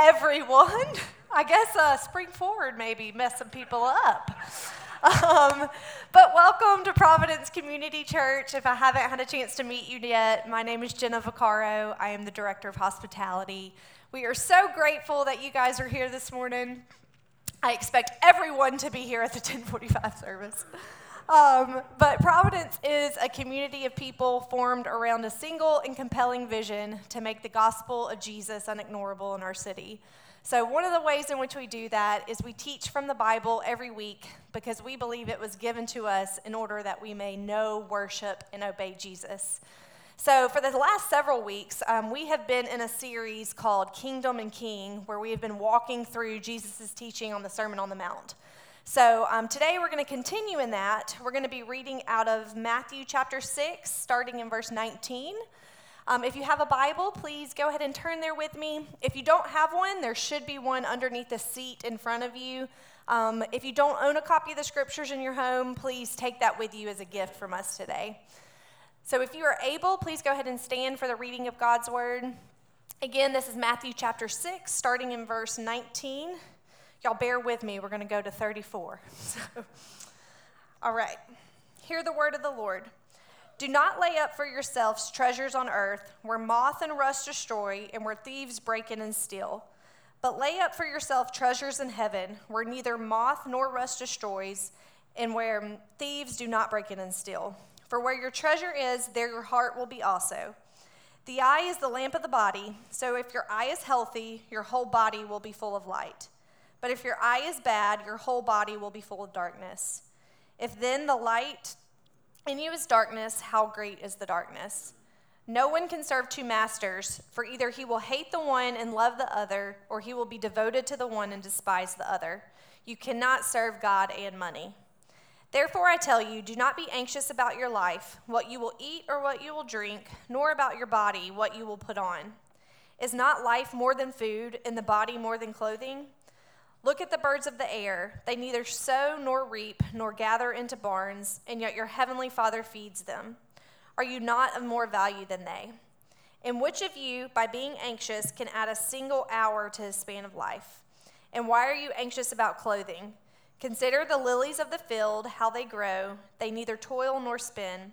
everyone. I guess uh, spring forward maybe mess some people up. Um, but welcome to Providence Community Church. If I haven't had a chance to meet you yet, my name is Jenna Vaccaro. I am the Director of Hospitality. We are so grateful that you guys are here this morning. I expect everyone to be here at the 1045 service. Um, but Providence is a community of people formed around a single and compelling vision to make the gospel of Jesus unignorable in our city. So, one of the ways in which we do that is we teach from the Bible every week because we believe it was given to us in order that we may know, worship, and obey Jesus. So, for the last several weeks, um, we have been in a series called Kingdom and King, where we have been walking through Jesus' teaching on the Sermon on the Mount. So um, today we're going to continue in that. We're going to be reading out of Matthew chapter 6, starting in verse 19. Um, if you have a Bible, please go ahead and turn there with me. If you don't have one, there should be one underneath the seat in front of you. Um, if you don't own a copy of the scriptures in your home, please take that with you as a gift from us today. So if you are able, please go ahead and stand for the reading of God's word. Again, this is Matthew chapter 6, starting in verse 19. Y'all bear with me. We're going to go to 34. So, all right. Hear the word of the Lord. Do not lay up for yourselves treasures on earth where moth and rust destroy and where thieves break in and steal. But lay up for yourself treasures in heaven where neither moth nor rust destroys and where thieves do not break in and steal. For where your treasure is, there your heart will be also. The eye is the lamp of the body, so if your eye is healthy, your whole body will be full of light. But if your eye is bad, your whole body will be full of darkness. If then the light in you is darkness, how great is the darkness? No one can serve two masters, for either he will hate the one and love the other, or he will be devoted to the one and despise the other. You cannot serve God and money. Therefore, I tell you, do not be anxious about your life, what you will eat or what you will drink, nor about your body, what you will put on. Is not life more than food, and the body more than clothing? Look at the birds of the air. They neither sow nor reap nor gather into barns, and yet your heavenly Father feeds them. Are you not of more value than they? And which of you, by being anxious, can add a single hour to his span of life? And why are you anxious about clothing? Consider the lilies of the field, how they grow. They neither toil nor spin.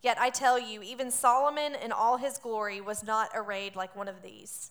Yet I tell you, even Solomon in all his glory was not arrayed like one of these.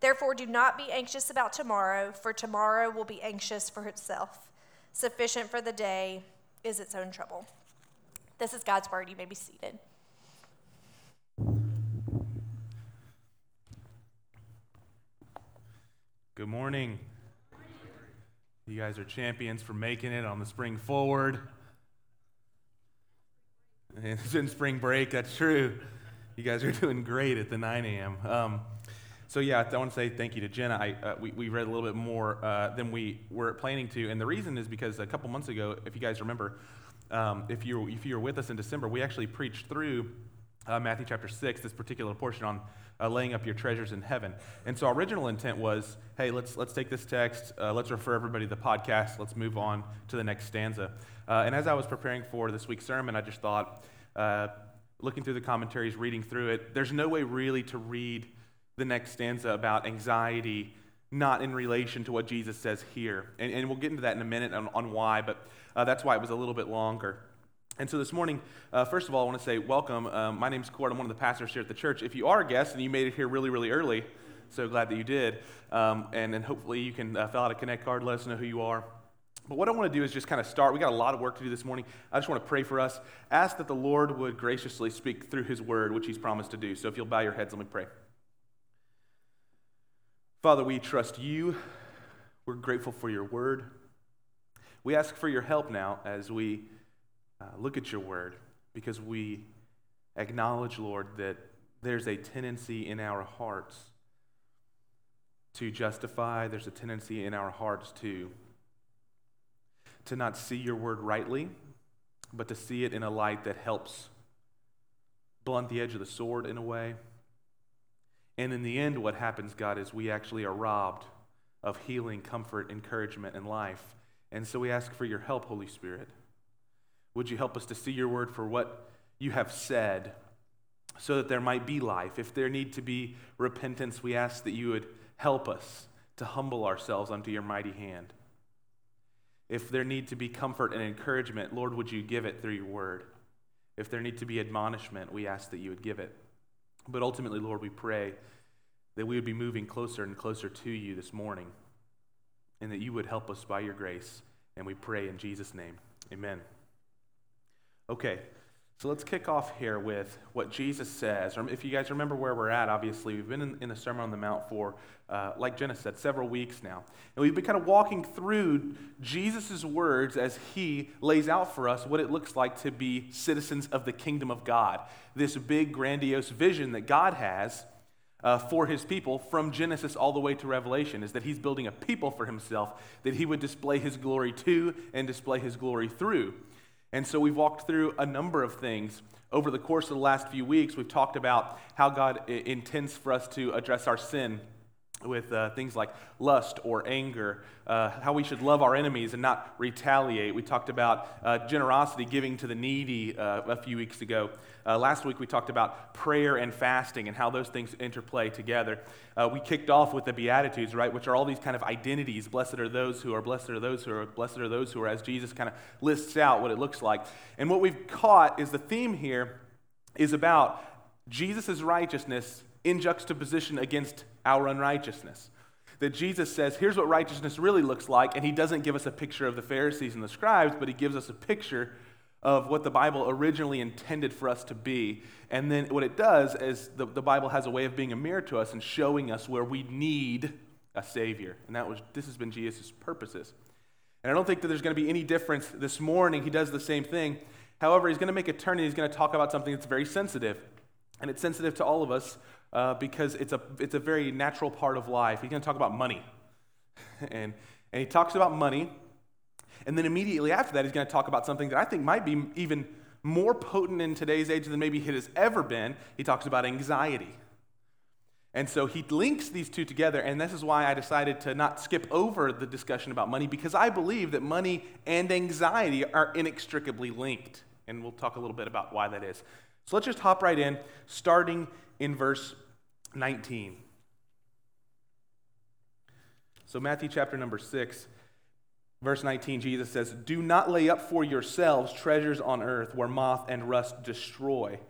Therefore, do not be anxious about tomorrow, for tomorrow will be anxious for itself. Sufficient for the day is its own trouble. This is God's word. You may be seated. Good morning. You guys are champions for making it on the spring forward. It's in spring break, that's true. You guys are doing great at the 9 a.m. Um, so yeah, I want to say thank you to Jenna. I, uh, we, we read a little bit more uh, than we were planning to, and the reason is because a couple months ago, if you guys remember, um, if you if you were with us in December, we actually preached through uh, Matthew chapter six, this particular portion on uh, laying up your treasures in heaven. And so our original intent was, hey, let's let's take this text, uh, let's refer everybody to the podcast, let's move on to the next stanza. Uh, and as I was preparing for this week's sermon, I just thought, looking through the commentaries, reading through it, there's no way really to read the next stanza about anxiety not in relation to what Jesus says here. And, and we'll get into that in a minute on, on why, but uh, that's why it was a little bit longer. And so this morning, uh, first of all, I want to say welcome. Um, my name's Kort. I'm one of the pastors here at the church. If you are a guest and you made it here really, really early, so glad that you did. Um, and, and hopefully you can uh, fill out a Connect card, let us know who you are. But what I want to do is just kind of start. We got a lot of work to do this morning. I just want to pray for us. Ask that the Lord would graciously speak through his word, which he's promised to do. So if you'll bow your heads, let me pray. Father, we trust you. We're grateful for your word. We ask for your help now as we uh, look at your word because we acknowledge, Lord, that there's a tendency in our hearts to justify, there's a tendency in our hearts to to not see your word rightly, but to see it in a light that helps blunt the edge of the sword in a way. And in the end, what happens, God, is we actually are robbed of healing, comfort, encouragement, and life. And so we ask for your help, Holy Spirit. Would you help us to see your word for what you have said so that there might be life? If there need to be repentance, we ask that you would help us to humble ourselves unto your mighty hand. If there need to be comfort and encouragement, Lord, would you give it through your word? If there need to be admonishment, we ask that you would give it. But ultimately, Lord, we pray that we would be moving closer and closer to you this morning and that you would help us by your grace. And we pray in Jesus' name. Amen. Okay. So let's kick off here with what Jesus says. If you guys remember where we're at, obviously, we've been in, in the Sermon on the Mount for, uh, like Jenna said, several weeks now. And we've been kind of walking through Jesus' words as he lays out for us what it looks like to be citizens of the kingdom of God. This big, grandiose vision that God has uh, for his people from Genesis all the way to Revelation is that he's building a people for himself that he would display his glory to and display his glory through. And so we've walked through a number of things. Over the course of the last few weeks, we've talked about how God intends for us to address our sin with uh, things like lust or anger, uh, how we should love our enemies and not retaliate. We talked about uh, generosity, giving to the needy uh, a few weeks ago. Uh, last week we talked about prayer and fasting and how those things interplay together. Uh, we kicked off with the Beatitudes, right, which are all these kind of identities. Blessed are those who are, blessed are those who are, blessed are those who are, as Jesus kind of lists out what it looks like. And what we've caught is the theme here is about Jesus' righteousness in juxtaposition against our unrighteousness. That Jesus says, here's what righteousness really looks like, and he doesn't give us a picture of the Pharisees and the scribes, but he gives us a picture of what the Bible originally intended for us to be. And then what it does is the, the Bible has a way of being a mirror to us and showing us where we need a Savior. And that was this has been Jesus' purposes. And I don't think that there's going to be any difference this morning. He does the same thing. However, he's going to make a turn and he's going to talk about something that's very sensitive. And it's sensitive to all of us uh, because it's a, it's a very natural part of life. He's going to talk about money. and, and he talks about money. And then immediately after that, he's going to talk about something that I think might be even more potent in today's age than maybe it has ever been. He talks about anxiety. And so he links these two together, and this is why I decided to not skip over the discussion about money, because I believe that money and anxiety are inextricably linked. And we'll talk a little bit about why that is. So let's just hop right in, starting in verse 19. So, Matthew chapter number 6, verse 19, Jesus says, Do not lay up for yourselves treasures on earth where moth and rust destroy,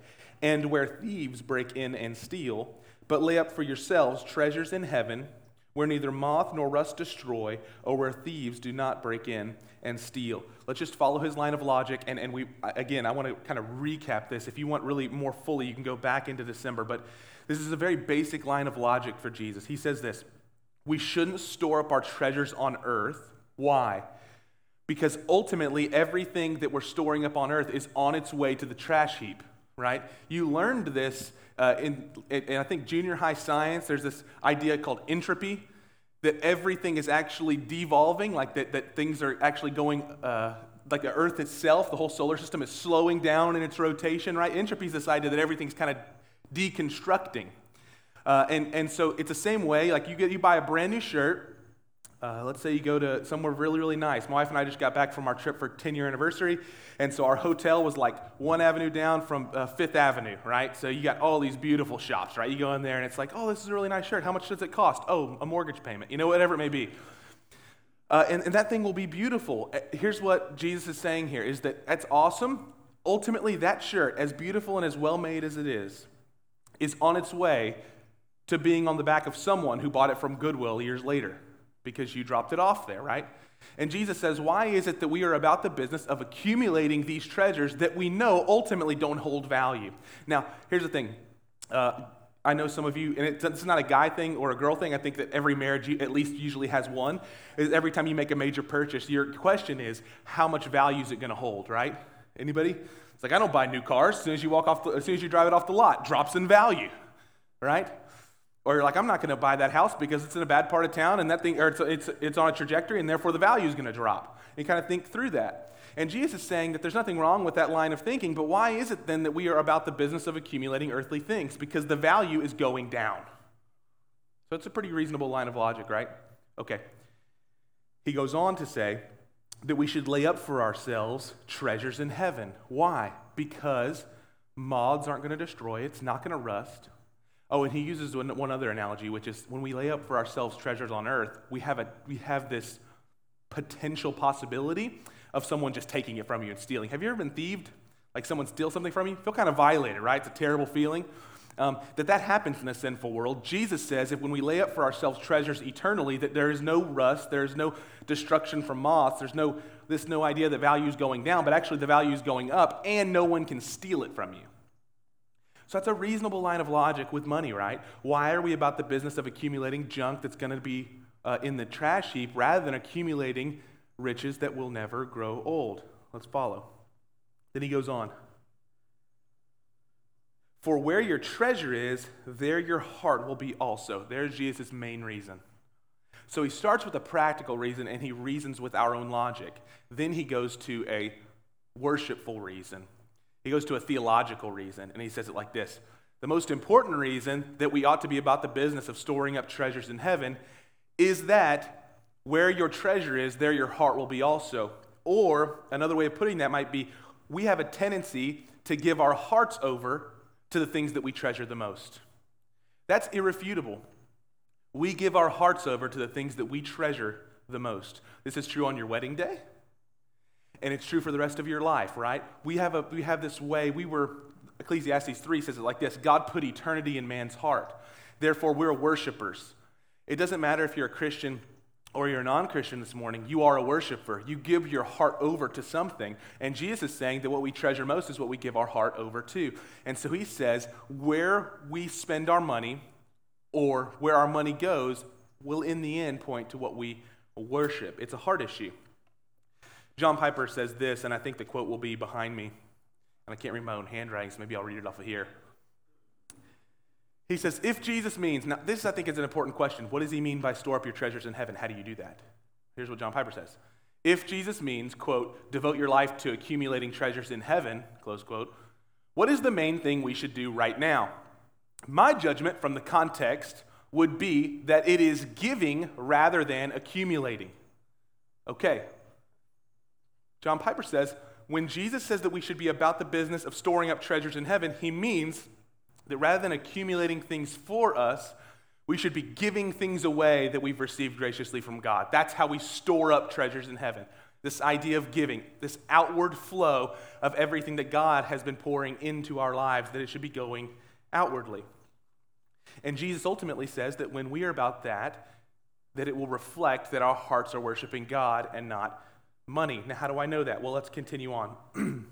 and where thieves break in and steal, but lay up for yourselves treasures in heaven where neither moth nor rust destroy, or where thieves do not break in and steal. Let's just follow his line of logic. And, and we, again, I want to kind of recap this. If you want really more fully, you can go back into December. But this is a very basic line of logic for Jesus. He says this We shouldn't store up our treasures on earth. Why? Because ultimately, everything that we're storing up on earth is on its way to the trash heap, right? You learned this uh, in, in, I think, junior high science. There's this idea called entropy, that everything is actually devolving, like that, that things are actually going, uh, like the Earth itself, the whole solar system is slowing down in its rotation, right? Entropy is this idea that everything's kind of deconstructing. Uh, and, and so it's the same way, like you, get, you buy a brand new shirt. Uh, let's say you go to somewhere really, really nice. My wife and I just got back from our trip for 10 year anniversary. And so our hotel was like one avenue down from uh, Fifth Avenue, right? So you got all these beautiful shops, right? You go in there and it's like, oh, this is a really nice shirt. How much does it cost? Oh, a mortgage payment, you know, whatever it may be. Uh, and, and that thing will be beautiful. Uh, here's what Jesus is saying here is that that's awesome. Ultimately, that shirt, as beautiful and as well made as it is, is on its way to being on the back of someone who bought it from Goodwill years later because you dropped it off there, right? And Jesus says, Why is it that we are about the business of accumulating these treasures that we know ultimately don't hold value? Now, here's the thing. Uh, I know some of you, and it's not a guy thing or a girl thing. I think that every marriage at least usually has one. Is every time you make a major purchase, your question is, how much value is it going to hold, right? Anybody? It's like I don't buy new cars. As soon as you walk off, the, as soon as you drive it off the lot, drops in value, right? Or you're like, I'm not going to buy that house because it's in a bad part of town and that thing, or it's, it's, it's on a trajectory and therefore the value is going to drop. And you kind of think through that. And Jesus is saying that there's nothing wrong with that line of thinking, but why is it then that we are about the business of accumulating earthly things? Because the value is going down. So it's a pretty reasonable line of logic, right? Okay. He goes on to say that we should lay up for ourselves treasures in heaven. Why? Because moths aren't going to destroy it, it's not going to rust. Oh, and he uses one, other analogy, which is when we lay up for ourselves treasures on earth, we have, a, we have this potential possibility of someone just taking it from you and stealing. Have you ever been thieved? Like someone steals something from you? Feel kind of violated, right? It's a terrible feeling. Um, that that happens in a sinful world. Jesus says if when we lay up for ourselves treasures eternally, that there is no rust, there is no destruction from moths, there's no this no idea that value is going down, but actually the value is going up, and no one can steal it from you. So that's a reasonable line of logic with money, right? Why are we about the business of accumulating junk that's going to be uh, in the trash heap rather than accumulating riches that will never grow old? Let's follow. Then he goes on. For where your treasure is, there your heart will be also. There's Jesus' main reason. So he starts with a practical reason and he reasons with our own logic. Then he goes to a worshipful reason. He goes to a theological reason, and he says it like this The most important reason that we ought to be about the business of storing up treasures in heaven is that where your treasure is, there your heart will be also. Or another way of putting that might be we have a tendency to give our hearts over to the things that we treasure the most. That's irrefutable. We give our hearts over to the things that we treasure the most. This is true on your wedding day and it's true for the rest of your life, right? We have, a, we have this way, we were, Ecclesiastes 3 says it like this God put eternity in man's heart. Therefore, we're worshipers. It doesn't matter if you're a Christian or you're a non Christian this morning, you are a worshiper. You give your heart over to something. And Jesus is saying that what we treasure most is what we give our heart over to. And so he says, where we spend our money or where our money goes will in the end point to what we worship. It's a heart issue. John Piper says this, and I think the quote will be behind me. And I can't read my own handwriting, so maybe I'll read it off of here. He says, if Jesus means, now this I think is an important question. What does he mean by store up your treasures in heaven? How do you do that? Here's what John Piper says. If Jesus means, quote, devote your life to accumulating treasures in heaven, close quote, what is the main thing we should do right now? My judgment from the context would be that it is giving rather than accumulating. Okay, John Piper says, when Jesus says that we should be about the business of storing up treasures in heaven, he means that rather than accumulating things for us, we should be giving things away that we've received graciously from God. That's how we store up treasures in heaven. This idea of giving, this outward flow of everything that God has been pouring into our lives, that it should be going outwardly. And Jesus ultimately says that when we are about that, that it will reflect that our hearts are worshiping God and not money. Now, how do I know that? Well, let's continue on.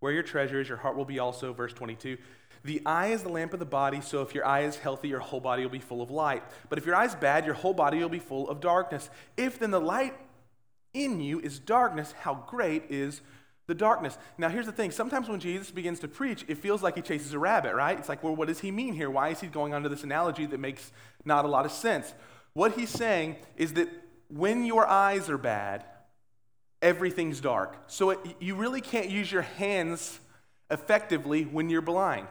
Where your treasure is, your heart will be also. Verse 22. The eye is the lamp of the body, so if your eye is healthy, your whole body will be full of light. But if your eye is bad, your whole body will be full of darkness. If then the light in you is darkness, how great is the darkness. Now, here's the thing. Sometimes when Jesus begins to preach, it feels like he chases a rabbit, right? It's like, well, what does he mean here? Why is he going on to this analogy that makes not a lot of sense? What he's saying is that when your eyes are bad, everything's dark. So it, you really can't use your hands effectively when you're blind.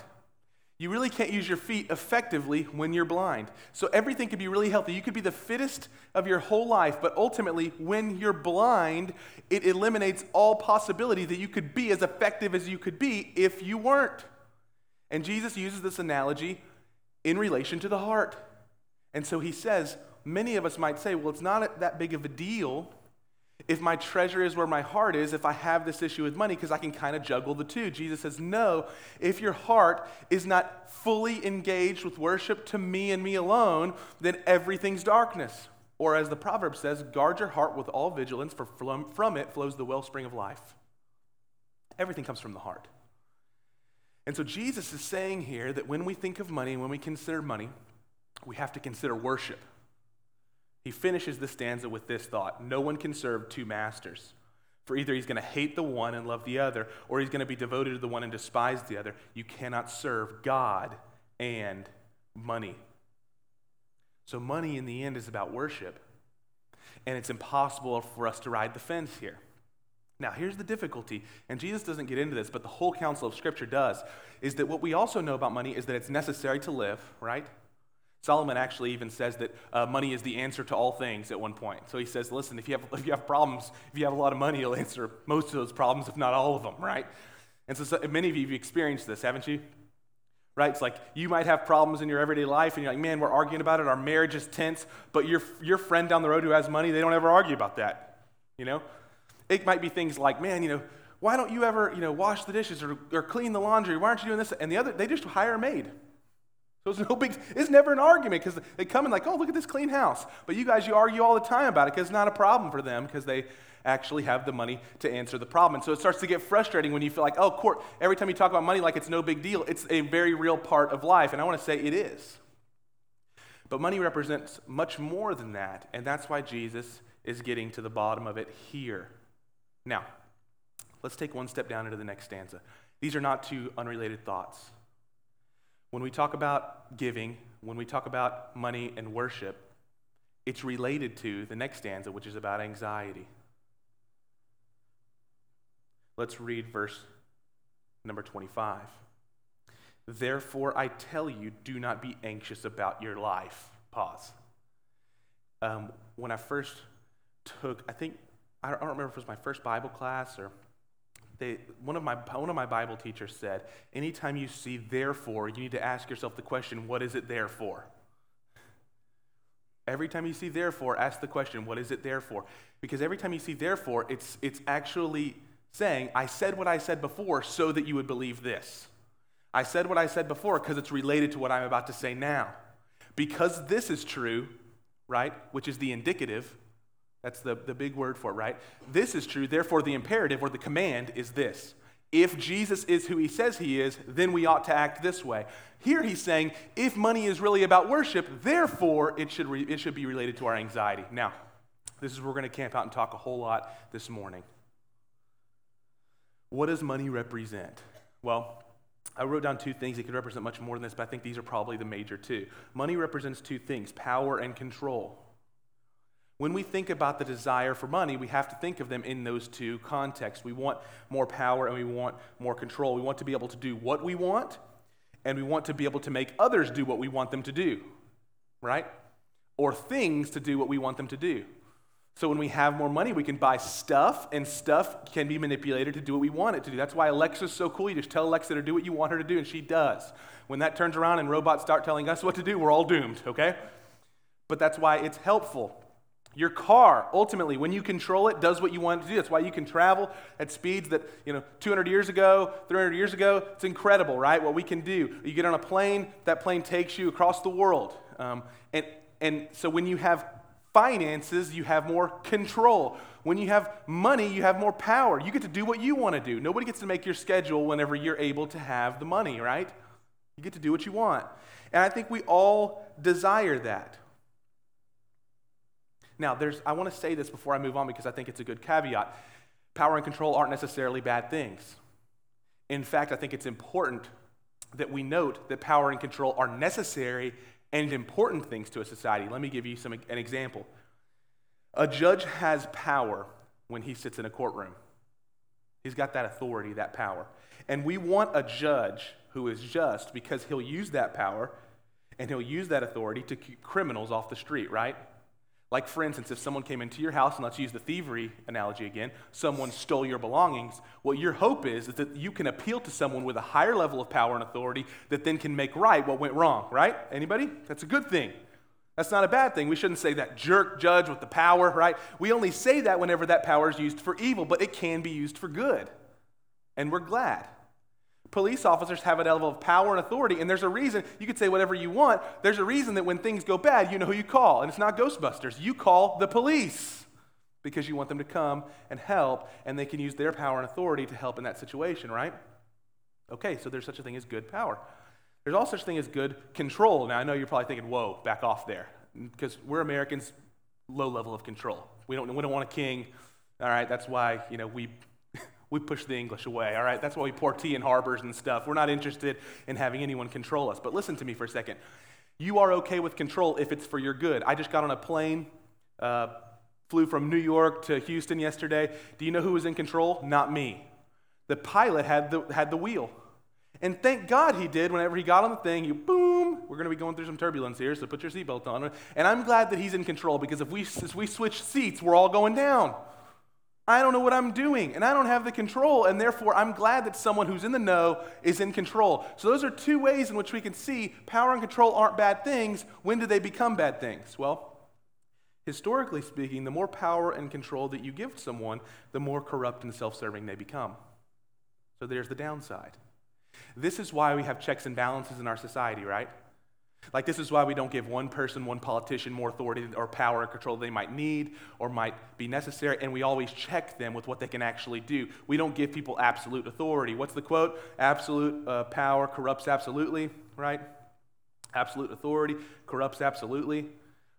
You really can't use your feet effectively when you're blind. So everything could be really healthy. You could be the fittest of your whole life, but ultimately, when you're blind, it eliminates all possibility that you could be as effective as you could be if you weren't. And Jesus uses this analogy in relation to the heart. And so he says, many of us might say, well, it's not that big of a deal if my treasure is where my heart is, if I have this issue with money, because I can kind of juggle the two. Jesus says, No, if your heart is not fully engaged with worship to me and me alone, then everything's darkness. Or as the proverb says, guard your heart with all vigilance, for from it flows the wellspring of life. Everything comes from the heart. And so Jesus is saying here that when we think of money when we consider money, we have to consider worship. He finishes the stanza with this thought No one can serve two masters. For either he's going to hate the one and love the other, or he's going to be devoted to the one and despise the other. You cannot serve God and money. So, money in the end is about worship. And it's impossible for us to ride the fence here. Now, here's the difficulty, and Jesus doesn't get into this, but the whole counsel of Scripture does, is that what we also know about money is that it's necessary to live, right? Solomon actually even says that uh, money is the answer to all things at one point. So he says, listen, if you, have, if you have problems, if you have a lot of money, you'll answer most of those problems, if not all of them, right? And so, so many of you have experienced this, haven't you? Right? It's like you might have problems in your everyday life, and you're like, man, we're arguing about it. Our marriage is tense, but your, your friend down the road who has money, they don't ever argue about that. You know? It might be things like, man, you know, why don't you ever, you know, wash the dishes or, or clean the laundry? Why aren't you doing this? And the other, they just hire a maid. So it's no big, it's never an argument because they come in like, oh, look at this clean house. But you guys, you argue all the time about it because it's not a problem for them because they actually have the money to answer the problem. And so it starts to get frustrating when you feel like, oh, Kort, every time you talk about money like it's no big deal, it's a very real part of life. And I want to say it is. But money represents much more than that. And that's why Jesus is getting to the bottom of it here. Now, let's take one step down into the next stanza. These are not two unrelated thoughts. When we talk about giving, when we talk about money and worship, it's related to the next stanza, which is about anxiety. Let's read verse number 25. Therefore, I tell you, do not be anxious about your life. Pause. Um, when I first took, I think, I don't remember if it was my first Bible class or they, one, of my, one of my Bible teachers said, anytime you see therefore, you need to ask yourself the question, what is it there for? Every time you see therefore, ask the question, what is it there for? Because every time you see therefore, it's, it's actually saying, I said what I said before so that you would believe this. I said what I said before because it's related to what I'm about to say now. Because this is true, right, which is the indicative, that's the, the big word for it, right? This is true, therefore, the imperative or the command is this. If Jesus is who he says he is, then we ought to act this way. Here he's saying, if money is really about worship, therefore it should, re- it should be related to our anxiety. Now, this is where we're going to camp out and talk a whole lot this morning. What does money represent? Well, I wrote down two things. It could represent much more than this, but I think these are probably the major two. Money represents two things power and control. When we think about the desire for money, we have to think of them in those two contexts. We want more power and we want more control. We want to be able to do what we want, and we want to be able to make others do what we want them to do, right? Or things to do what we want them to do. So when we have more money, we can buy stuff, and stuff can be manipulated to do what we want it to do. That's why Alexa's so cool. You just tell Alexa to do what you want her to do, and she does. When that turns around and robots start telling us what to do, we're all doomed, okay? But that's why it's helpful. Your car, ultimately, when you control it, does what you want to do. That's why you can travel at speeds that, you know, 200 years ago, 300 years ago, it's incredible, right? What we can do. You get on a plane, that plane takes you across the world. Um, and, and so when you have finances, you have more control. When you have money, you have more power. You get to do what you want to do. Nobody gets to make your schedule whenever you're able to have the money, right? You get to do what you want. And I think we all desire that. Now, there's, I want to say this before I move on because I think it's a good caveat. Power and control aren't necessarily bad things. In fact, I think it's important that we note that power and control are necessary and important things to a society. Let me give you some, an example. A judge has power when he sits in a courtroom. He's got that authority, that power. And we want a judge who is just because he'll use that power and he'll use that authority to keep criminals off the street, right? Like, for instance, if someone came into your house, and let's use the thievery analogy again, someone stole your belongings, what your hope is is that you can appeal to someone with a higher level of power and authority that then can make right what went wrong, right? Anybody? That's a good thing. That's not a bad thing. We shouldn't say that jerk judge with the power, right? We only say that whenever that power is used for evil, but it can be used for good. And we're glad. Police officers have a level of power and authority, and there's a reason, you could say whatever you want, there's a reason that when things go bad, you know who you call, and it's not Ghostbusters. You call the police because you want them to come and help, and they can use their power and authority to help in that situation, right? Okay, so there's such a thing as good power. There's also such a thing as good control. Now, I know you're probably thinking, whoa, back off there, because we're Americans, low level of control. We don't, we don't want a king. All right, that's why, you know, we We push the English away, all right? That's why we pour tea in harbors and stuff. We're not interested in having anyone control us. But listen to me for a second. You are okay with control if it's for your good. I just got on a plane, uh, flew from New York to Houston yesterday. Do you know who was in control? Not me. The pilot had the, had the wheel. And thank God he did whenever he got on the thing, you boom, we're going to be going through some turbulence here, so put your seatbelt on. And I'm glad that he's in control because if we, if we switch seats, we're all going down. I don't know what I'm doing, and I don't have the control, and therefore I'm glad that someone who's in the know is in control. So, those are two ways in which we can see power and control aren't bad things. When do they become bad things? Well, historically speaking, the more power and control that you give someone, the more corrupt and self serving they become. So, there's the downside. This is why we have checks and balances in our society, right? Like, this is why we don't give one person, one politician more authority or power or control they might need or might be necessary, and we always check them with what they can actually do. We don't give people absolute authority. What's the quote? Absolute uh, power corrupts absolutely, right? Absolute authority corrupts absolutely.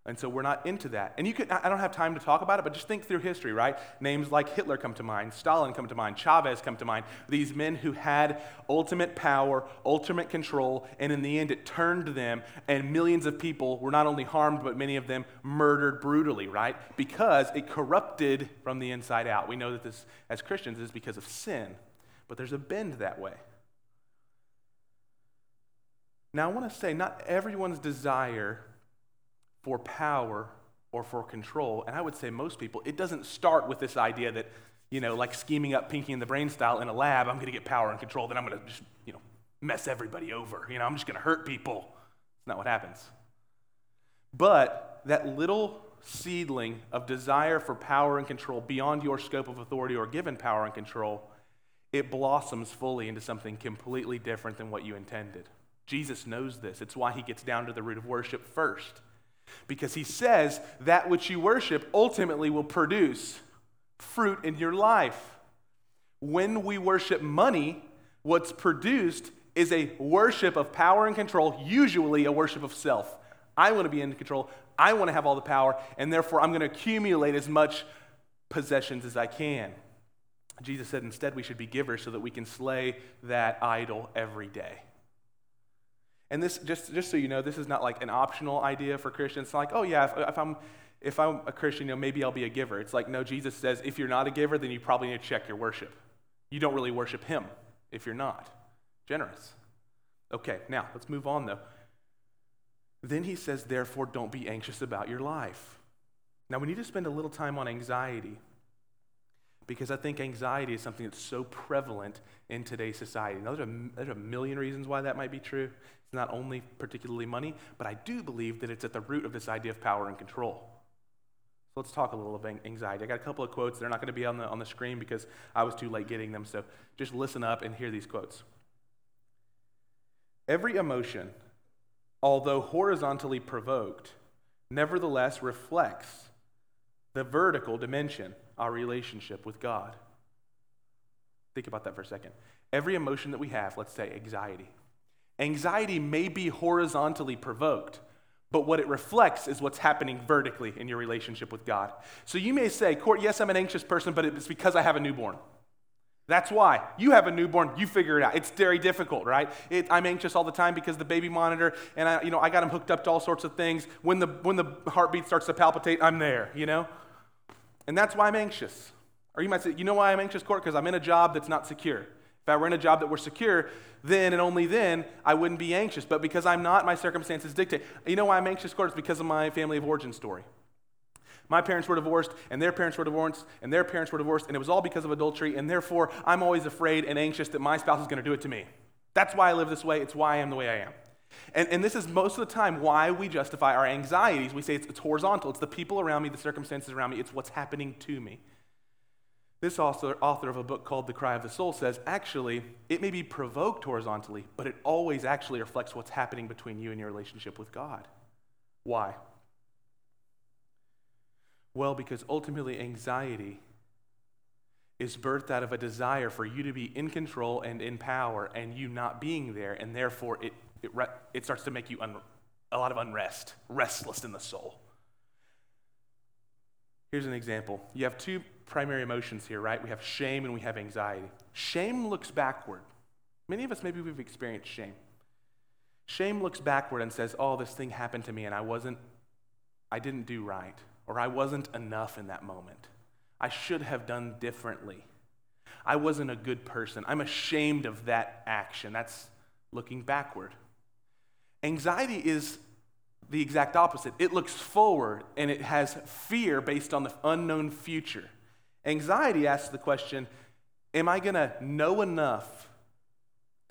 And so we're not into that. And you can, I don't have time to talk about it, but just think through history, right? Names like Hitler come to mind, Stalin come to mind, Chavez come to mind. These men who had ultimate power, ultimate control, and in the end it turned them, and millions of people were not only harmed, but many of them murdered brutally, right? Because it corrupted from the inside out. We know that this, as Christians, is because of sin, but there's a bend that way. Now, I want to say, not everyone's desire for power or for control. And I would say most people, it doesn't start with this idea that, you know, like scheming up Pinky and the Brain style in a lab, I'm going to get power and control, then I'm going to just, you know, mess everybody over. You know, I'm just going to hurt people. It's not what happens. But that little seedling of desire for power and control beyond your scope of authority or given power and control, it blossoms fully into something completely different than what you intended. Jesus knows this. It's why he gets down to the root of worship first. Because he says that which you worship ultimately will produce fruit in your life. When we worship money, what's produced is a worship of power and control, usually a worship of self. I want to be in control. I want to have all the power, and therefore I'm going to accumulate as much possessions as I can. Jesus said instead we should be givers so that we can slay that idol every day. And this, just, just so you know, this is not like an optional idea for Christians. It's like, oh yeah, if, if, I'm, if I'm a Christian, you know, maybe I'll be a giver. It's like, no, Jesus says if you're not a giver, then you probably need to check your worship. You don't really worship him if you're not generous. Okay, now let's move on though. Then he says, therefore, don't be anxious about your life. Now, we need to spend a little time on anxiety because I think anxiety is something that's so prevalent in today's society. Now, there's a, there's a million reasons why that might be true. It's not only particularly money, but I do believe that it's at the root of this idea of power and control. So let's talk a little of anxiety. I got a couple of quotes. They're not going to be on the, on the screen because I was too late getting them. So just listen up and hear these quotes. Every emotion, although horizontally provoked, nevertheless reflects the vertical dimension, our relationship with God. Think about that for a second. Every emotion that we have, let's say anxiety, Anxiety may be horizontally provoked, but what it reflects is what's happening vertically in your relationship with God. So you may say, Kort, yes, I'm an anxious person, but it's because I have a newborn. That's why. You have a newborn, you figure it out. It's very difficult, right? It, I'm anxious all the time because the baby monitor, and I, you know, I got him hooked up to all sorts of things. When the, when the heartbeat starts to palpitate, I'm there, you know? And that's why I'm anxious. Or you might say, you know why I'm anxious, Kort? Because I'm in a job that's not secure. If I were in a job that were secure, then and only then I wouldn't be anxious. But because I'm not, my circumstances dictate. You know why I'm anxious, Kort? It's because of my family of origin story. My parents were divorced, and their parents were divorced, and their parents were divorced, and it was all because of adultery, and therefore I'm always afraid and anxious that my spouse is going to do it to me. That's why I live this way. It's why I am the way I am. And, and this is most of the time why we justify our anxieties. We say it's, it's horizontal, it's the people around me, the circumstances around me, it's what's happening to me. This author, author of a book called The Cry of the Soul says actually, it may be provoked horizontally, but it always actually reflects what's happening between you and your relationship with God. Why? Well, because ultimately, anxiety is birthed out of a desire for you to be in control and in power and you not being there, and therefore it, it, it starts to make you un, a lot of unrest, restless in the soul. Here's an example. You have two primary emotions here, right? We have shame and we have anxiety. Shame looks backward. Many of us, maybe we've experienced shame. Shame looks backward and says, Oh, this thing happened to me and I wasn't, I didn't do right, or I wasn't enough in that moment. I should have done differently. I wasn't a good person. I'm ashamed of that action. That's looking backward. Anxiety is the exact opposite. It looks forward and it has fear based on the unknown future. Anxiety asks the question Am I going to know enough?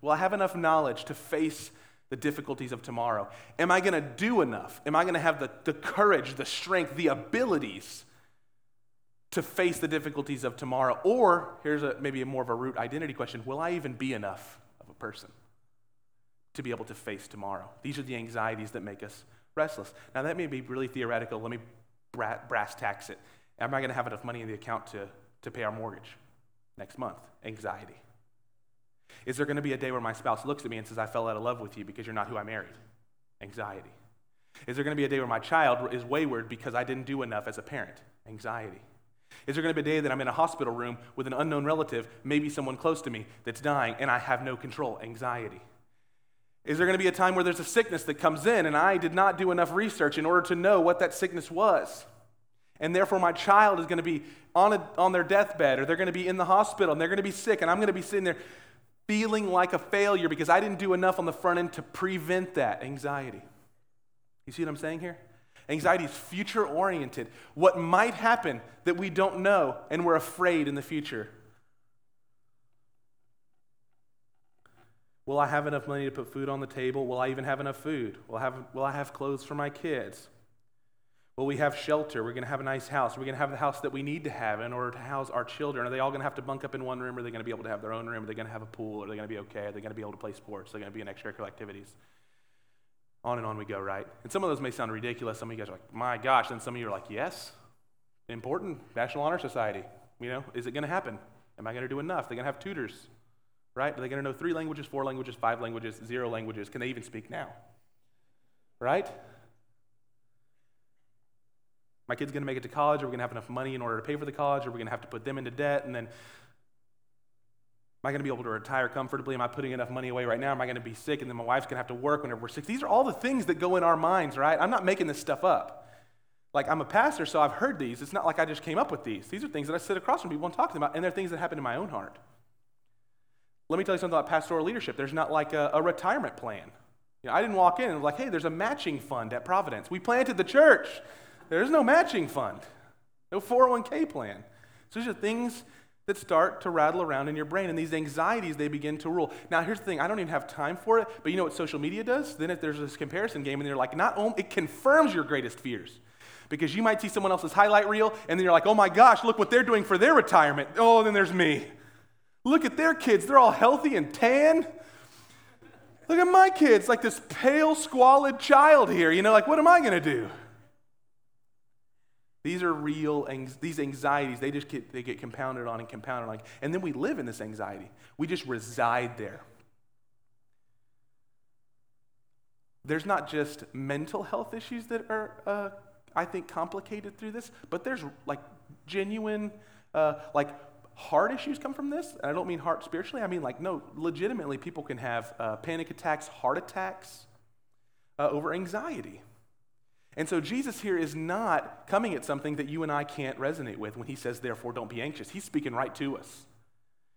Will I have enough knowledge to face the difficulties of tomorrow? Am I going to do enough? Am I going to have the, the courage, the strength, the abilities to face the difficulties of tomorrow? Or, here's a, maybe a more of a root identity question Will I even be enough of a person to be able to face tomorrow? These are the anxieties that make us restless. Now, that may be really theoretical. Let me brass tacks it. Am I going to have enough money in the account to, to pay our mortgage next month? Anxiety. Is there going to be a day where my spouse looks at me and says, I fell out of love with you because you're not who I married? Anxiety. Is there going to be a day where my child is wayward because I didn't do enough as a parent? Anxiety. Is there going to be a day that I'm in a hospital room with an unknown relative, maybe someone close to me, that's dying, and I have no control? Anxiety. Is there going to be a time where there's a sickness that comes in and I did not do enough research in order to know what that sickness was? And therefore, my child is going to be on, a, on their deathbed or they're going to be in the hospital and they're going to be sick, and I'm going to be sitting there feeling like a failure because I didn't do enough on the front end to prevent that anxiety. You see what I'm saying here? Anxiety is future oriented. What might happen that we don't know and we're afraid in the future. Will I have enough money to put food on the table? Will I even have enough food? Will I have, will I have clothes for my kids? Will we have shelter? We're going to have a nice house. We're going to have the house that we need to have in order to house our children. Are they all going to have to bunk up in one room? Are they going to be able to have their own room? Are they going to have a pool? Are they going to be okay? Are they going to be able to play sports? Are they going to be in extracurricular activities? On and on we go, right? And some of those may sound ridiculous. Some of you guys are like, my gosh. And some of you are like, yes, important. National Honor Society. You know, is it going to happen? Am I going to do enough? They're going to have tutors right? Are they going to know three languages, four languages, five languages, zero languages? Can they even speak now? Right? My kid's going to make it to college. Are we going to have enough money in order to pay for the college? Are we going to have to put them into debt? And then, am I going to be able to retire comfortably? Am I putting enough money away right now? Am I going to be sick? And then my wife's going to have to work whenever we're sick. These are all the things that go in our minds, right? I'm not making this stuff up. Like, I'm a pastor, so I've heard these. It's not like I just came up with these. These are things that I sit across from people and talk to them about, and they're things that happen in my own heart. Let me tell you something about pastoral leadership. There's not like a, a retirement plan. You know, I didn't walk in and like, hey, there's a matching fund at Providence. We planted the church. There's no matching fund, no 401k plan. So these are things that start to rattle around in your brain, and these anxieties, they begin to rule. Now, here's the thing I don't even have time for it, but you know what social media does? Then if there's this comparison game, and they're like, not only, it confirms your greatest fears. Because you might see someone else's highlight reel, and then you're like, oh my gosh, look what they're doing for their retirement. Oh, and then there's me. Look at their kids. They're all healthy and tan. Look at my kids, like this pale, squalid child here. You know, like, what am I going to do? These are real, these anxieties, they just get, they get compounded on and compounded on. And then we live in this anxiety. We just reside there. There's not just mental health issues that are, uh, I think, complicated through this, but there's like genuine, uh, like heart issues come from this. And I don't mean heart spiritually, I mean like, no, legitimately, people can have uh, panic attacks, heart attacks uh, over anxiety. And so Jesus here is not coming at something that you and I can't resonate with when he says, therefore, don't be anxious. He's speaking right to us.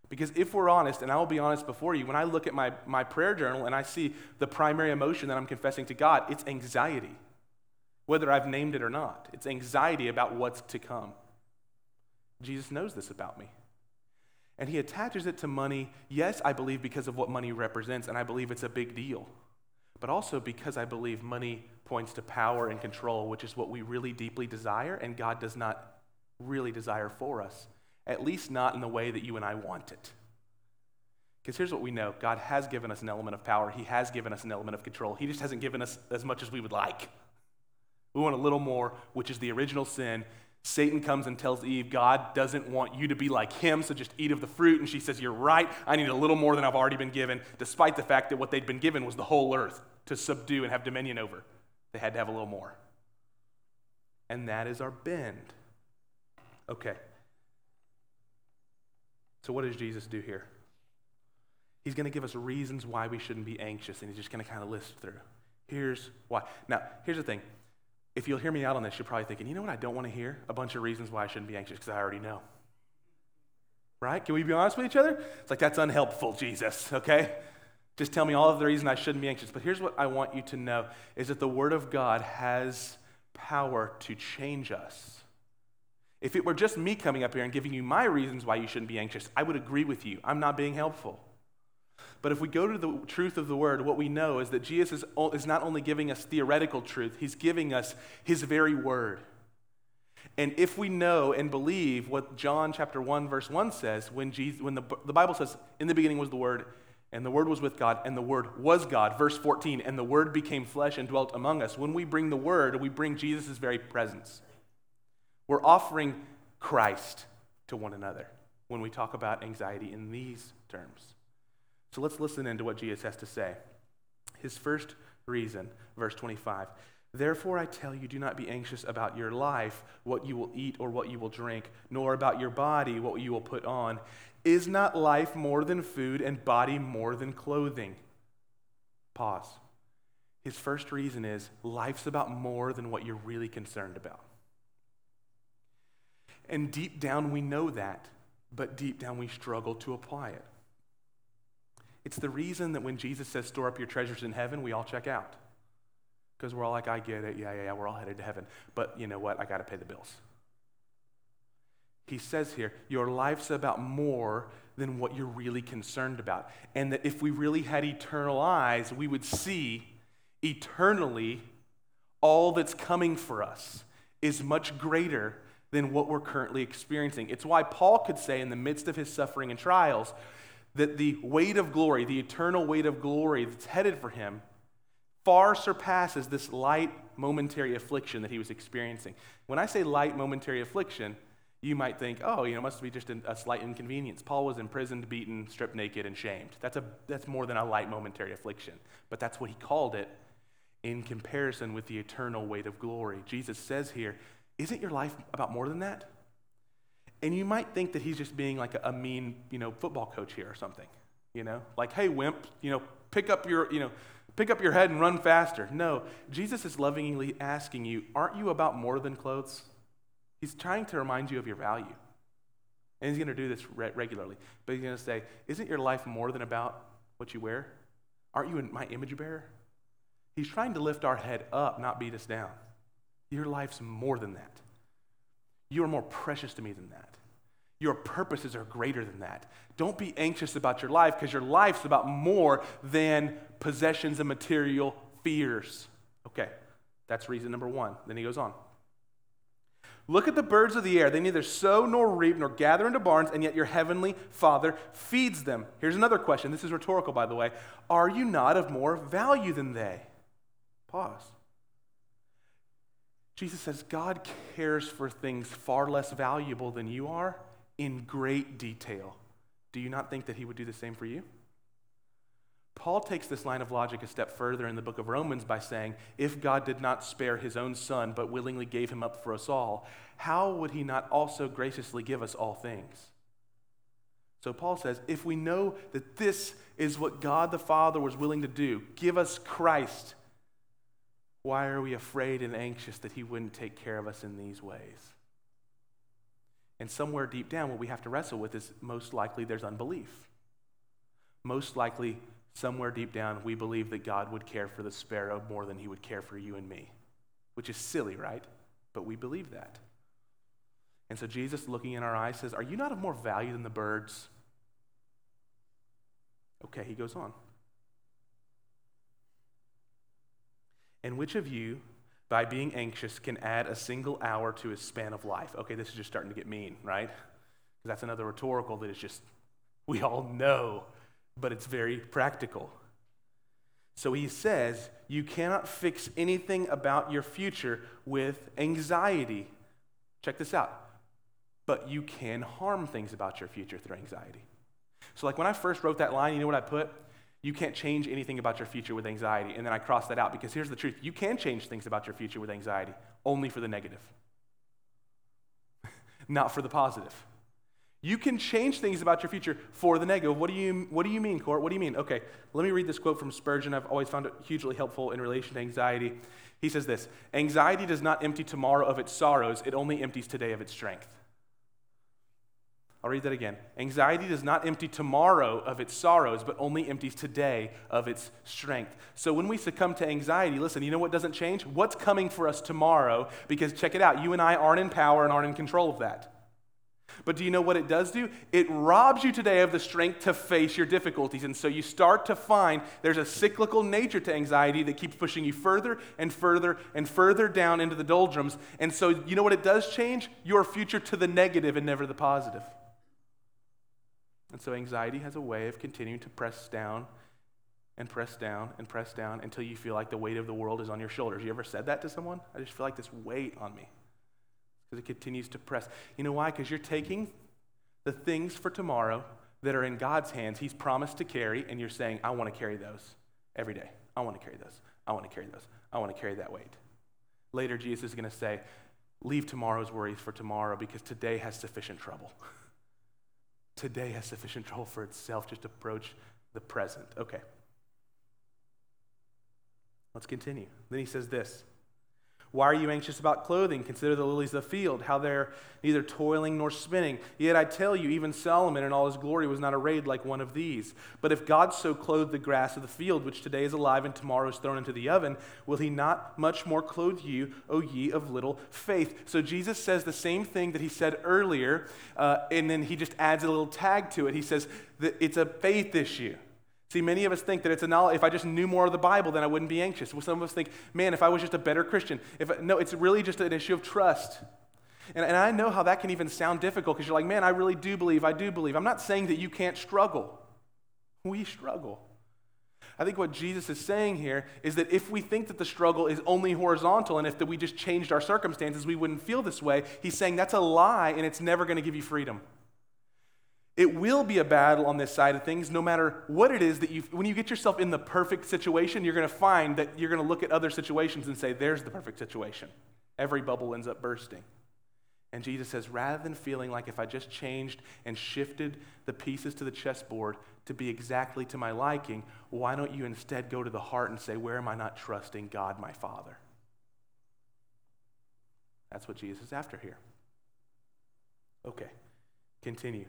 Because if we're honest, and I will be honest before you, when I look at my, my prayer journal and I see the primary emotion that I'm confessing to God, it's anxiety, whether I've named it or not. It's anxiety about what's to come. Jesus knows this about me. And he attaches it to money, yes, I believe because of what money represents, and I believe it's a big deal, but also because I believe money points to power and control, which is what we really deeply desire, and God does not really desire for us, at least not in the way that you and I want it. Because here's what we know God has given us an element of power, He has given us an element of control. He just hasn't given us as much as we would like. We want a little more, which is the original sin, Satan comes and tells Eve, God doesn't want you to be like him, so just eat of the fruit. And she says, You're right. I need a little more than I've already been given, despite the fact that what they'd been given was the whole earth to subdue and have dominion over. They had to have a little more. And that is our bend. Okay. So, what does Jesus do here? He's going to give us reasons why we shouldn't be anxious, and he's just going to kind of list through. Here's why. Now, here's the thing. If you'll hear me out on this, you're probably thinking, you know what I don't want to hear? A bunch of reasons why I shouldn't be anxious, because I already know. Right? Can we be honest with each other? It's like, that's unhelpful, Jesus, okay? Just tell me all of the reasons I shouldn't be anxious. But here's what I want you to know is that the Word of God has power to change us. If it were just me coming up here and giving you my reasons why you shouldn't be anxious, I would agree with you. I'm not being helpful. But if we go to the truth of the word, what we know is that Jesus is, is not only giving us theoretical truth, he's giving us his very word. And if we know and believe what John chapter 1 verse 1 says, when, Jesus, when the, the Bible says, in the beginning was the word, and the word was with God, and the word was God, verse 14, and the word became flesh and dwelt among us. When we bring the word, we bring Jesus' very presence. We're offering Christ to one another when we talk about anxiety in these terms. So let's listen into what Jesus has to say. His first reason, verse 25. Therefore, I tell you, do not be anxious about your life, what you will eat or what you will drink, nor about your body, what you will put on. Is not life more than food and body more than clothing? Pause. His first reason is life's about more than what you're really concerned about. And deep down, we know that, but deep down, we struggle to apply it. It's the reason that when Jesus says, store up your treasures in heaven, we all check out. Because we're all like, I get it. Yeah, yeah, yeah, we're all headed to heaven. But you know what? I got to pay the bills. He says here, your life's about more than what you're really concerned about. And that if we really had eternal eyes, we would see eternally all that's coming for us is much greater than what we're currently experiencing. It's why Paul could say, in the midst of his suffering and trials, that the weight of glory, the eternal weight of glory that's headed for him, far surpasses this light momentary affliction that he was experiencing. When I say light momentary affliction, you might think, oh, you know, must be just a slight inconvenience. Paul was imprisoned, beaten, stripped naked, and shamed. That's, a, that's more than a light momentary affliction. But that's what he called it in comparison with the eternal weight of glory. Jesus says here, isn't your life about more than that? And you might think that he's just being like a, a mean, you know, football coach here or something. You know, like, hey, wimp, you know, pick up your, you know, pick up your head and run faster. No, Jesus is lovingly asking you, aren't you about more than clothes? He's trying to remind you of your value. And he's going to do this re- regularly. But he's going to say, isn't your life more than about what you wear? Aren't you my image bearer? He's trying to lift our head up, not beat us down. Your life's more than that. You are more precious to me than that. Your purposes are greater than that. Don't be anxious about your life because your life's about more than possessions and material fears. Okay, that's reason number one. Then he goes on. Look at the birds of the air. They neither sow nor reap nor gather into barns, and yet your heavenly Father feeds them. Here's another question. This is rhetorical, by the way. Are you not of more value than they? Pause. Jesus says God cares for things far less valuable than you are in great detail. Do you not think that he would do the same for you? Paul takes this line of logic a step further in the book of Romans by saying, If God did not spare his own son, but willingly gave him up for us all, how would he not also graciously give us all things? So Paul says, If we know that this is what God the Father was willing to do, give us Christ why are we afraid and anxious that He wouldn't take care of us in these ways? And somewhere deep down, what we have to wrestle with is most likely there's unbelief. Most likely, somewhere deep down, we believe that God would care for the sparrow more than He would care for you and me, which is silly, right? But we believe that. And so Jesus, looking in our eyes, says, Are you not of more value than the birds? Okay, he goes on. And which of you, by being anxious, can add a single hour to his span of life? Okay, this is just starting to get mean, right? Because that's another rhetorical that is just, we all know, but it's very practical. So he says, You cannot fix anything about your future with anxiety. Check this out. But you can harm things about your future through anxiety. So, like when I first wrote that line, you know what I put? You can't change anything about your future with anxiety. And then I cross that out because here's the truth you can change things about your future with anxiety, only for the negative. not for the positive. You can change things about your future for the negative. What do you, what do you mean, Kort? What do you mean? Okay, let me read this quote from Spurgeon. I've always found it hugely helpful in relation to anxiety. He says this Anxiety does not empty tomorrow of its sorrows, it only empties today of its strength. I'll read that again. Anxiety does not empty tomorrow of its sorrows, but only empties today of its strength. So when we succumb to anxiety, listen, you know what doesn't change? What's coming for us tomorrow? Because check it out, you and I aren't in power and aren't in control of that. But do you know what it does do? It robs you today of the strength to face your difficulties. And so you start to find there's a cyclical nature to anxiety that keeps pushing you further and further and further down into the doldrums. And so you know what it does change? Your future to the negative and never the positive. And so anxiety has a way of continuing to press down and press down and press down until you feel like the weight of the world is on your shoulders. You ever said that to someone? I just feel like this weight on me because it continues to press. You know why? Because you're taking the things for tomorrow that are in God's hands, He's promised to carry, and you're saying, I want to carry those every day. I want to carry those. I want to carry those. I want to carry that weight. Later, Jesus is going to say, Leave tomorrow's worries for tomorrow because today has sufficient trouble. today has sufficient trouble for itself. Just approach the present. Okay. Let's continue. Then he says this why are you anxious about clothing? Consider the lilies of the field, how they're neither toiling nor spinning. Yet I tell you, even Solomon in all his glory was not arrayed like one of these. But if God so clothed the grass of the field, which today is alive and tomorrow is thrown into the oven, will he not much more clothe you, O ye of little faith? So Jesus says the same thing that he said earlier, uh, and then he just adds a little tag to it. He says that it's a faith issue. See, many of us think that it's a knowledge. If I just knew more of the Bible, then I wouldn't be anxious. Well, some of us think, man, if I was just a better Christian. If no, it's really just an issue of trust. And, and I know how that can even sound difficult because you're like, man, I really do believe. I do believe. I'm not saying that you can't struggle. We struggle. I think what Jesus is saying here is that if we think that the struggle is only horizontal and if that we just changed our circumstances, we wouldn't feel this way, he's saying that's a lie and it's never going to give you freedom. It will be a battle on this side of things, no matter what it is that you, when you get yourself in the perfect situation, you're going to find that you're going to look at other situations and say, there's the perfect situation. Every bubble ends up bursting. And Jesus says, rather than feeling like if I just changed and shifted the pieces to the chessboard to be exactly to my liking, why don't you instead go to the heart and say, where am I not trusting God, my Father? That's what Jesus is after here. Okay, continue.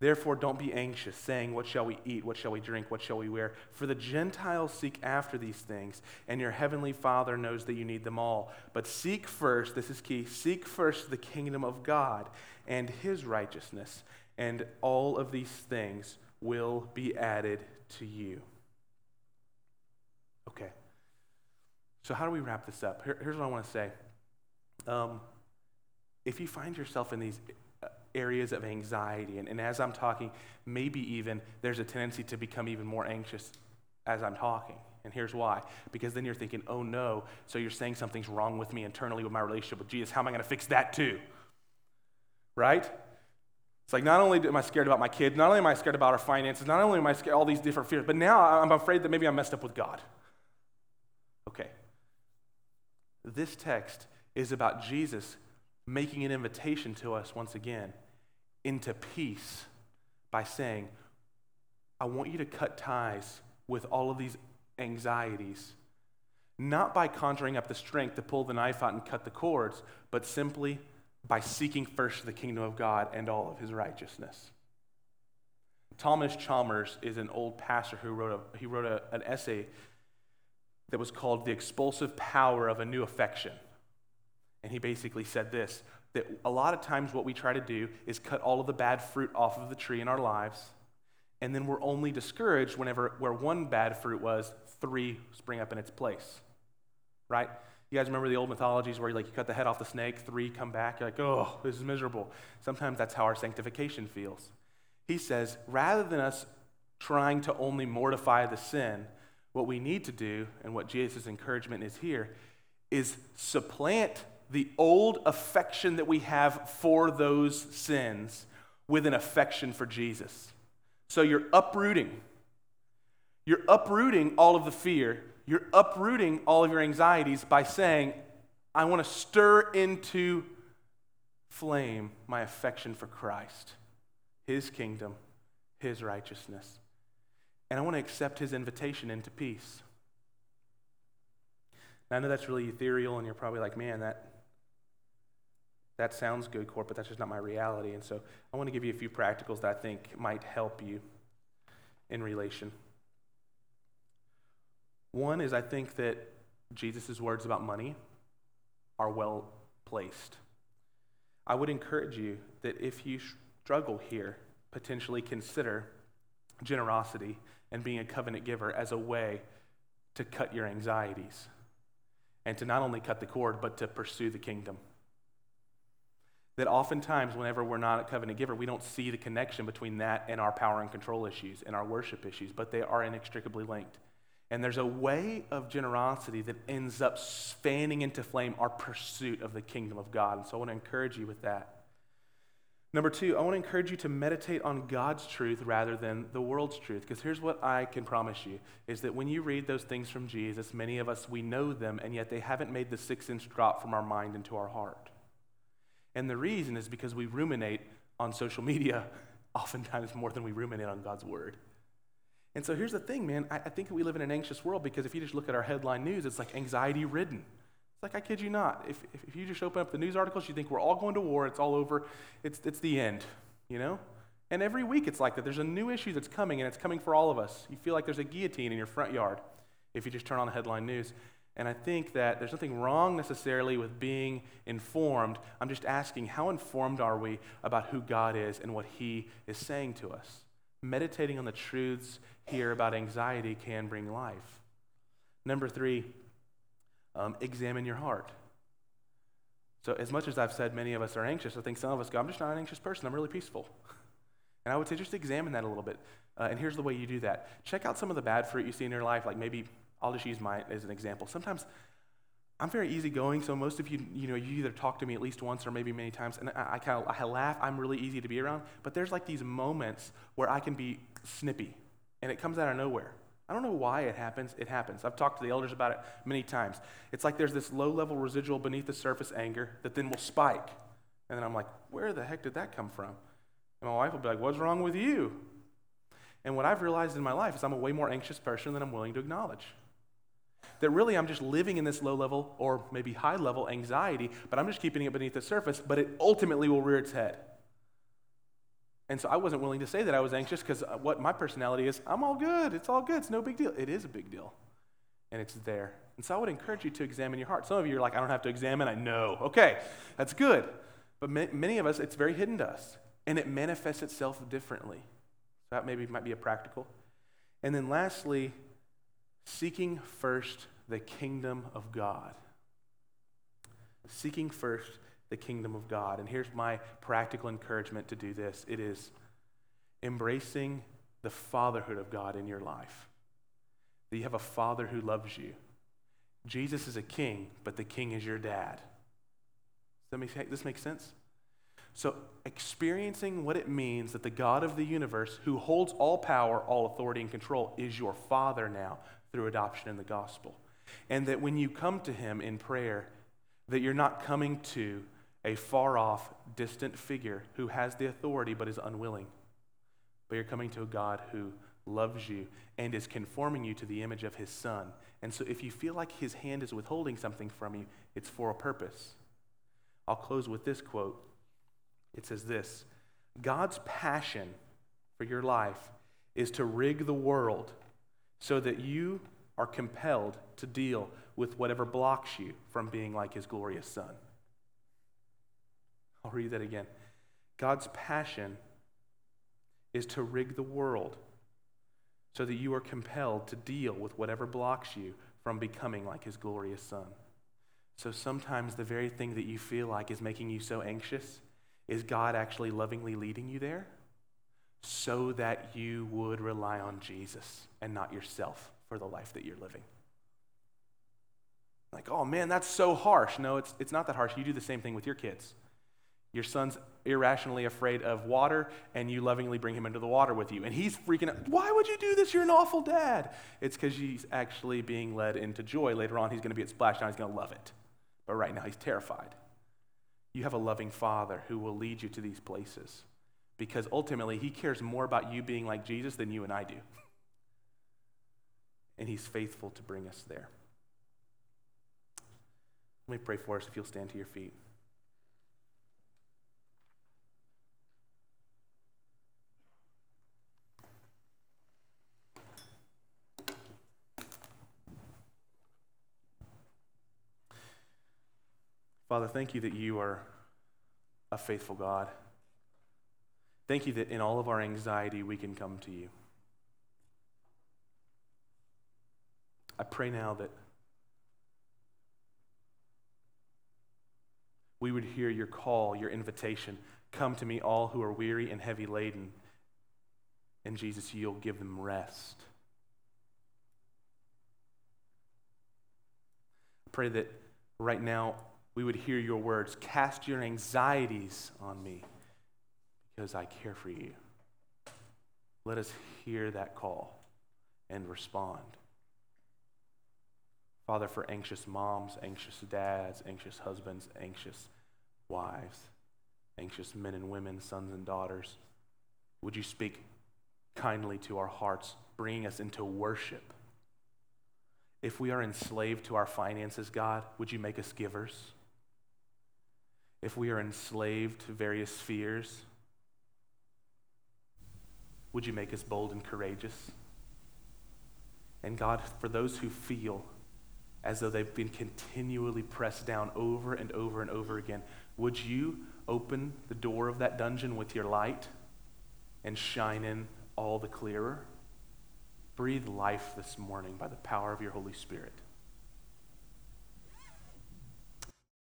Therefore, don't be anxious, saying, What shall we eat? What shall we drink? What shall we wear? For the Gentiles seek after these things, and your heavenly Father knows that you need them all. But seek first, this is key, seek first the kingdom of God and his righteousness, and all of these things will be added to you. Okay. So, how do we wrap this up? Here, here's what I want to say. Um, if you find yourself in these areas of anxiety. And, and as I'm talking, maybe even there's a tendency to become even more anxious as I'm talking. And here's why. Because then you're thinking, oh no, so you're saying something's wrong with me internally with my relationship with Jesus. How am I going to fix that too? Right? It's like not only am I scared about my kids, not only am I scared about our finances, not only am I scared all these different fears, but now I'm afraid that maybe I'm messed up with God. Okay. This text is about Jesus making an invitation to us once again into peace by saying, I want you to cut ties with all of these anxieties, not by conjuring up the strength to pull the knife out and cut the cords, but simply by seeking first the kingdom of God and all of his righteousness. Thomas Chalmers is an old pastor who wrote, a, he wrote a, an essay that was called The Expulsive Power of a New Affection. And he basically said this that a lot of times what we try to do is cut all of the bad fruit off of the tree in our lives, and then we're only discouraged whenever where one bad fruit was, three spring up in its place. Right? You guys remember the old mythologies where like you cut the head off the snake, three come back, you're like, oh, this is miserable. Sometimes that's how our sanctification feels. He says, rather than us trying to only mortify the sin, what we need to do, and what Jesus' encouragement is here, is supplant the old affection that we have for those sins with an affection for Jesus. So you're uprooting. You're uprooting all of the fear. You're uprooting all of your anxieties by saying, I want to stir into flame my affection for Christ, his kingdom, his righteousness. And I want to accept his invitation into peace. Now, I know that's really ethereal, and you're probably like, man, that, that sounds good, Kort, but that's just not my reality. And so I want to give you a few practicals that I think might help you in relation. One is I think that Jesus' words about money are well placed. I would encourage you that if you struggle here, potentially consider generosity and being a covenant giver as a way to cut your anxieties and to not only cut the cord, but to pursue the kingdom. That oftentimes, whenever we're not a covenant giver, we don't see the connection between that and our power and control issues and our worship issues, but they are inextricably linked. And there's a way of generosity that ends up fanning into flame our pursuit of the kingdom of God. And so I want to encourage you with that. Number two, I want to encourage you to meditate on God's truth rather than the world's truth. Because here's what I can promise you is that when you read those things from Jesus, many of us, we know them, and yet they haven't made the six inch drop from our mind into our heart. And the reason is because we ruminate on social media oftentimes more than we ruminate on God's word. And so here's the thing, man. I, I think we live in an anxious world because if you just look at our headline news, it's like anxiety ridden. It's like, I kid you not. If, if you just open up the news articles, you think we're all going to war, it's all over, it's, it's the end, you know? And every week it's like that. There's a new issue that's coming, and it's coming for all of us. You feel like there's a guillotine in your front yard if you just turn on the headline news. And I think that there's nothing wrong necessarily with being informed. I'm just asking, how informed are we about who God is and what He is saying to us? Meditating on the truths here about anxiety can bring life. Number three, um, examine your heart. So, as much as I've said many of us are anxious, I think some of us go, I'm just not an anxious person. I'm really peaceful. And I would say just examine that a little bit. Uh, and here's the way you do that check out some of the bad fruit you see in your life. Like maybe I'll just use mine as an example. Sometimes I'm very easygoing, so most of you, you know, you either talk to me at least once or maybe many times, and I, I kind of I laugh. I'm really easy to be around. But there's like these moments where I can be snippy, and it comes out of nowhere. I don't know why it happens. It happens. I've talked to the elders about it many times. It's like there's this low level residual beneath the surface anger that then will spike. And then I'm like, where the heck did that come from? And my wife will be like, what's wrong with you? And what I've realized in my life is I'm a way more anxious person than I'm willing to acknowledge. That really I'm just living in this low level or maybe high level anxiety, but I'm just keeping it beneath the surface, but it ultimately will rear its head. And so I wasn't willing to say that I was anxious because uh, what my personality is, I'm all good. It's all good. It's no big deal. It is a big deal. And it's there. And so I would encourage you to examine your heart. Some of you are like, I don't have to examine. I know. Okay, that's good. But many of us, it's very hidden to us. And it manifests itself differently. So that maybe might be a practical. And then lastly, seeking first the kingdom of God. Seeking first the kingdom of God. And here's my practical encouragement to do this it is embracing the fatherhood of God in your life. That you have a father who loves you. Jesus is a king, but the king is your dad. Does make, this make sense? So, experiencing what it means that the God of the universe, who holds all power, all authority, and control, is your Father now through adoption in the gospel. And that when you come to Him in prayer, that you're not coming to a far off, distant figure who has the authority but is unwilling. But you're coming to a God who loves you and is conforming you to the image of his son. And so if you feel like his hand is withholding something from you, it's for a purpose. I'll close with this quote. It says this God's passion for your life is to rig the world so that you are compelled to deal with whatever blocks you from being like his glorious son. I'll read that again. God's passion is to rig the world so that you are compelled to deal with whatever blocks you from becoming like his glorious son. So sometimes the very thing that you feel like is making you so anxious is God actually lovingly leading you there so that you would rely on Jesus and not yourself for the life that you're living. Like, oh man, that's so harsh. No, it's, it's not that harsh. You do the same thing with your kids. Your son's irrationally afraid of water, and you lovingly bring him into the water with you. And he's freaking out. Why would you do this? You're an awful dad. It's because he's actually being led into joy. Later on, he's going to be at splashdown. He's going to love it. But right now, he's terrified. you have a loving Father who will lead you to these places because ultimately He cares more about you being like Jesus than you and I do. And He's faithful to bring us there. Let me pray for us if you'll stand to your feet. Father, thank you that you are a faithful God. Thank you that in all of our anxiety, we can come to you. I pray now that we would hear your call, your invitation. Come to me, all who are weary and heavy laden. And Jesus, you'll give them rest. I pray that right now, we would hear your words Cast your anxieties on me because I care for you. Let us hear that call and respond. Father, for anxious moms, anxious dads, anxious husbands, anxious wives, anxious men and women, sons and daughters, would you speak kindly to our hearts, bringing us into worship? If we are enslaved to our finances, God, would you make us givers? if we are enslaved to various fears, would you make us bold and courageous? And God, for those who feel as though they've been continually pressed down over and over and over again, would you open the door of that dungeon with your light and shine in all the clearer? Breathe life this morning by the power of your Holy Spirit.